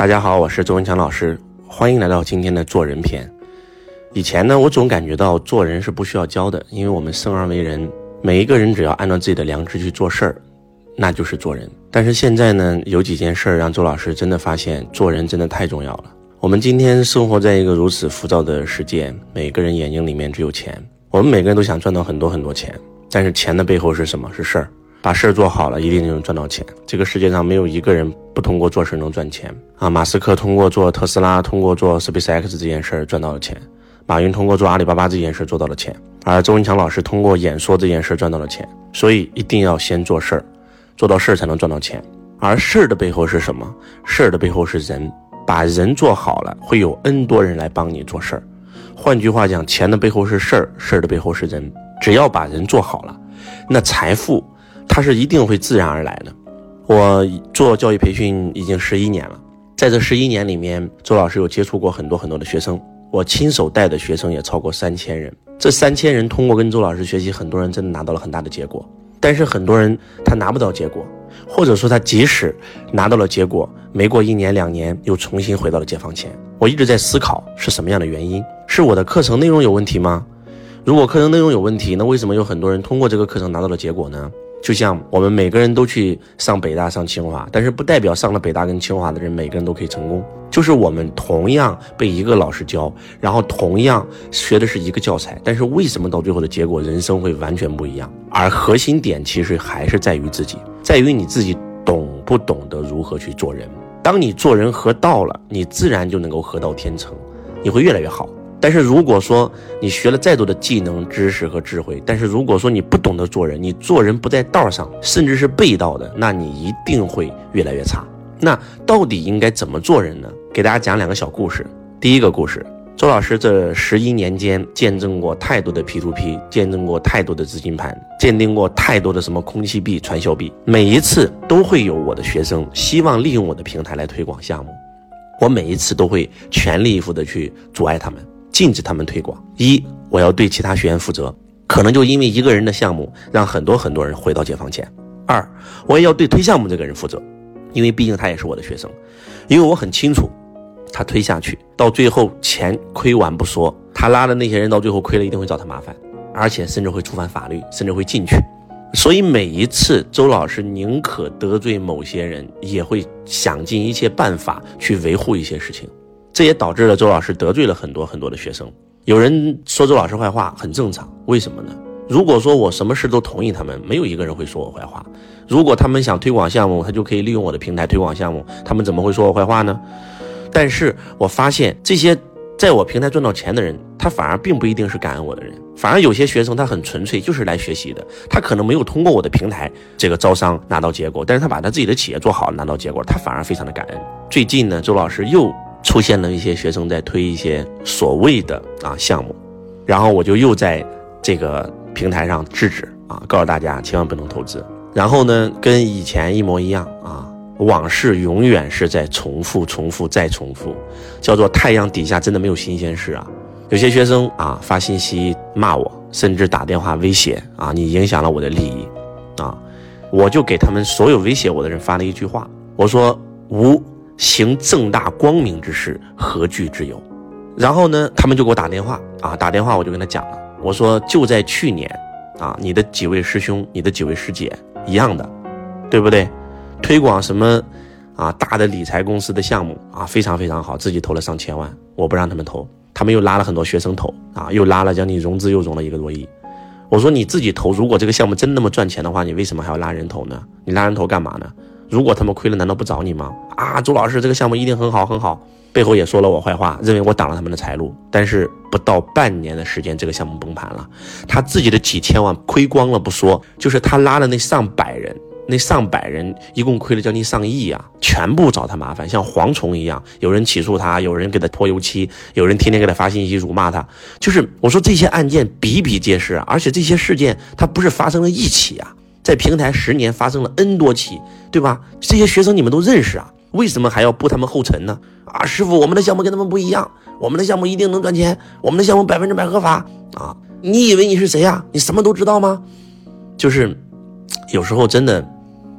大家好，我是周文强老师，欢迎来到今天的做人篇。以前呢，我总感觉到做人是不需要教的，因为我们生而为人，每一个人只要按照自己的良知去做事儿，那就是做人。但是现在呢，有几件事儿让周老师真的发现，做人真的太重要了。我们今天生活在一个如此浮躁的世界，每个人眼睛里面只有钱，我们每个人都想赚到很多很多钱，但是钱的背后是什么？是事儿。把事儿做好了，一定就能赚到钱。这个世界上没有一个人不通过做事能赚钱啊！马斯克通过做特斯拉，通过做 SpaceX 这件事儿赚到了钱；马云通过做阿里巴巴这件事儿做到了钱；而周文强老师通过演说这件事儿赚到了钱。所以一定要先做事儿，做到事儿才能赚到钱。而事儿的背后是什么？事儿的背后是人，把人做好了，会有 N 多人来帮你做事儿。换句话讲，钱的背后是事儿，事儿的背后是人。只要把人做好了，那财富。它是一定会自然而来的。我做教育培训已经十一年了，在这十一年里面，周老师有接触过很多很多的学生，我亲手带的学生也超过三千人。这三千人通过跟周老师学习，很多人真的拿到了很大的结果。但是很多人他拿不到结果，或者说他即使拿到了结果，没过一年两年又重新回到了解放前。我一直在思考是什么样的原因？是我的课程内容有问题吗？如果课程内容有问题，那为什么有很多人通过这个课程拿到了结果呢？就像我们每个人都去上北大、上清华，但是不代表上了北大跟清华的人每个人都可以成功。就是我们同样被一个老师教，然后同样学的是一个教材，但是为什么到最后的结果人生会完全不一样？而核心点其实还是在于自己，在于你自己懂不懂得如何去做人。当你做人合道了，你自然就能够合道天成，你会越来越好。但是如果说你学了再多的技能、知识和智慧，但是如果说你不懂得做人，你做人不在道上，甚至是背道的，那你一定会越来越差。那到底应该怎么做人呢？给大家讲两个小故事。第一个故事，周老师这十一年间见证过太多的 P2P，见证过太多的资金盘，鉴定过太多的什么空气币、传销币，每一次都会有我的学生希望利用我的平台来推广项目，我每一次都会全力以赴的去阻碍他们。禁止他们推广。一，我要对其他学员负责，可能就因为一个人的项目，让很多很多人回到解放前。二，我也要对推项目这个人负责，因为毕竟他也是我的学生，因为我很清楚，他推下去到最后钱亏完不说，他拉的那些人到最后亏了，一定会找他麻烦，而且甚至会触犯法律，甚至会进去。所以每一次，周老师宁可得罪某些人，也会想尽一切办法去维护一些事情。这也导致了周老师得罪了很多很多的学生。有人说周老师坏话很正常，为什么呢？如果说我什么事都同意他们，没有一个人会说我坏话。如果他们想推广项目，他就可以利用我的平台推广项目，他们怎么会说我坏话呢？但是我发现这些在我平台赚到钱的人，他反而并不一定是感恩我的人，反而有些学生他很纯粹，就是来学习的。他可能没有通过我的平台这个招商拿到结果，但是他把他自己的企业做好拿到结果，他反而非常的感恩。最近呢，周老师又。出现了一些学生在推一些所谓的啊项目，然后我就又在这个平台上制止啊，告诉大家千万不能投资。然后呢，跟以前一模一样啊，往事永远是在重复、重复再重复，叫做太阳底下真的没有新鲜事啊。有些学生啊发信息骂我，甚至打电话威胁啊，你影响了我的利益啊，我就给他们所有威胁我的人发了一句话，我说无。行正大光明之事，何惧之有？然后呢，他们就给我打电话啊，打电话我就跟他讲了，我说就在去年，啊，你的几位师兄，你的几位师姐一样的，对不对？推广什么啊大的理财公司的项目啊，非常非常好，自己投了上千万，我不让他们投，他们又拉了很多学生投啊，又拉了将近融资又融了一个多亿。我说你自己投，如果这个项目真那么赚钱的话，你为什么还要拉人投呢？你拉人头干嘛呢？如果他们亏了，难道不找你吗？啊，周老师，这个项目一定很好很好，背后也说了我坏话，认为我挡了他们的财路。但是不到半年的时间，这个项目崩盘了，他自己的几千万亏光了不说，就是他拉的那上百人，那上百人一共亏了将近上亿啊，全部找他麻烦，像蝗虫一样，有人起诉他，有人给他泼油漆，有人天天给他发信息辱骂他，就是我说这些案件比比皆是啊，而且这些事件他不是发生了一起啊。在平台十年发生了 N 多起，对吧？这些学生你们都认识啊，为什么还要步他们后尘呢？啊，师傅，我们的项目跟他们不一样，我们的项目一定能赚钱，我们的项目百分之百合法啊！你以为你是谁呀？你什么都知道吗？就是有时候真的，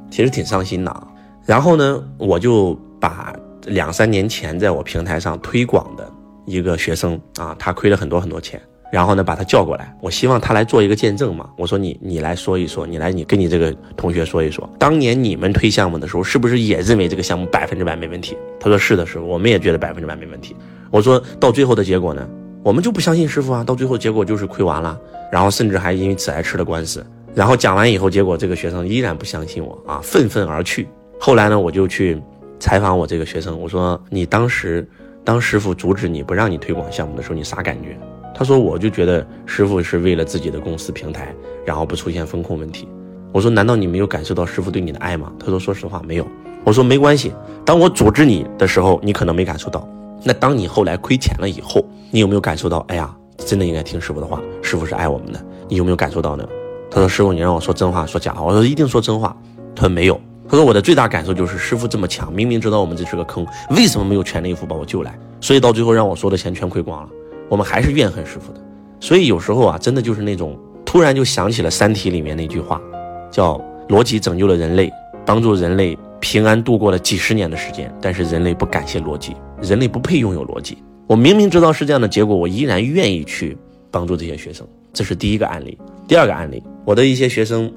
其实挺伤心的。然后呢，我就把两三年前在我平台上推广的一个学生啊，他亏了很多很多钱。然后呢，把他叫过来，我希望他来做一个见证嘛。我说你，你来说一说，你来，你跟你这个同学说一说，当年你们推项目的时候，是不是也认为这个项目百分之百没问题？他说是的，师傅，我们也觉得百分之百没问题。我说到最后的结果呢，我们就不相信师傅啊，到最后结果就是亏完了，然后甚至还因为此还吃了官司。然后讲完以后，结果这个学生依然不相信我啊，愤愤而去。后来呢，我就去采访我这个学生，我说你当时当师傅阻止你不让你推广项目的时候，你啥感觉？他说：“我就觉得师傅是为了自己的公司平台，然后不出现风控问题。”我说：“难道你没有感受到师傅对你的爱吗？”他说：“说实话，没有。”我说：“没关系，当我组织你的时候，你可能没感受到。那当你后来亏钱了以后，你有没有感受到？哎呀，真的应该听师傅的话，师傅是爱我们的。你有没有感受到呢？”他说：“师傅，你让我说真话，说假话。”我说：“一定说真话。”他说：“没有。”他说：“我的最大感受就是师傅这么强，明明知道我们这是个坑，为什么没有全力以赴把我救来？所以到最后让我说的钱全亏光了。”我们还是怨恨师傅的，所以有时候啊，真的就是那种突然就想起了《三体》里面那句话，叫“逻辑拯救了人类，帮助人类平安度过了几十年的时间”，但是人类不感谢逻辑，人类不配拥有逻辑。我明明知道是这样的结果，我依然愿意去帮助这些学生。这是第一个案例。第二个案例，我的一些学生，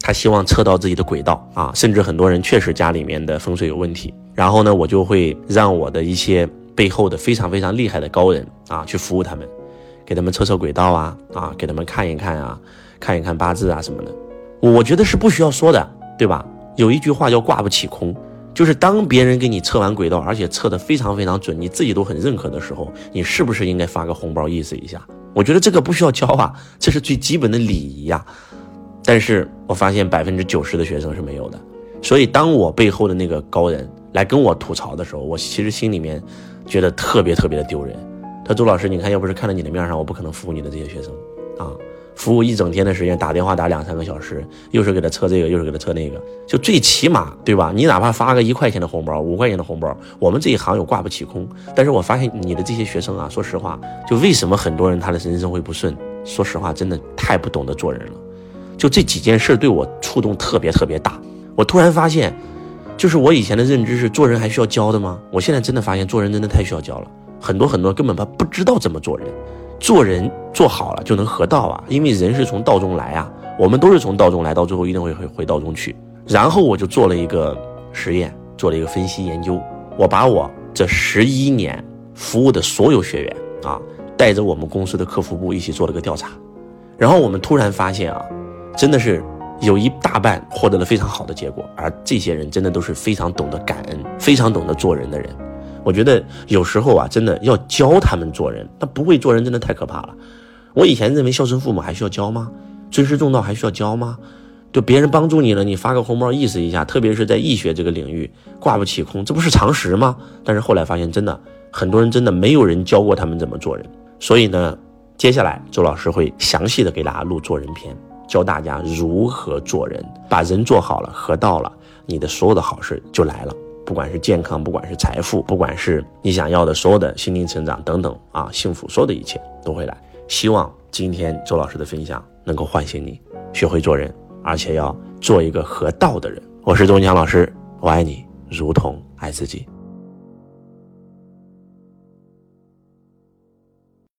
他希望测到自己的轨道啊，甚至很多人确实家里面的风水有问题，然后呢，我就会让我的一些。背后的非常非常厉害的高人啊，去服务他们，给他们测测轨道啊啊，给他们看一看啊，看一看八字啊什么的。我觉得是不需要说的，对吧？有一句话叫挂不起空，就是当别人给你测完轨道，而且测的非常非常准，你自己都很认可的时候，你是不是应该发个红包意思一下？我觉得这个不需要教啊，这是最基本的礼仪呀。但是我发现百分之九十的学生是没有的，所以当我背后的那个高人来跟我吐槽的时候，我其实心里面。觉得特别特别的丢人。他说周老师，你看，要不是看到你的面上，我不可能服务你的这些学生啊。服务一整天的时间，打电话打两三个小时，又是给他测这个，又是给他测那个，就最起码，对吧？你哪怕发个一块钱的红包，五块钱的红包，我们这一行有挂不起空。但是我发现你的这些学生啊，说实话，就为什么很多人他的人生会不顺？说实话，真的太不懂得做人了。就这几件事对我触动特别特别大。我突然发现。就是我以前的认知是做人还需要教的吗？我现在真的发现做人真的太需要教了，很多很多根本他不知道怎么做人，做人做好了就能合道啊，因为人是从道中来啊，我们都是从道中来，到最后一定会回回道中去。然后我就做了一个实验，做了一个分析研究，我把我这十一年服务的所有学员啊，带着我们公司的客服部一起做了个调查，然后我们突然发现啊，真的是。有一大半获得了非常好的结果，而这些人真的都是非常懂得感恩、非常懂得做人的人。我觉得有时候啊，真的要教他们做人。他不会做人，真的太可怕了。我以前认为孝顺父母还需要教吗？尊师重道还需要教吗？就别人帮助你了，你发个红包意思一下，特别是在易学这个领域，挂不起空，这不是常识吗？但是后来发现，真的很多人真的没有人教过他们怎么做人。所以呢，接下来周老师会详细的给大家录做人篇。教大家如何做人，把人做好了，合道了，你的所有的好事就来了。不管是健康，不管是财富，不管是你想要的所有的心灵成长等等啊，幸福，所有的一切都会来。希望今天周老师的分享能够唤醒你，学会做人，而且要做一个合道的人。我是钟强老师，我爱你，如同爱自己。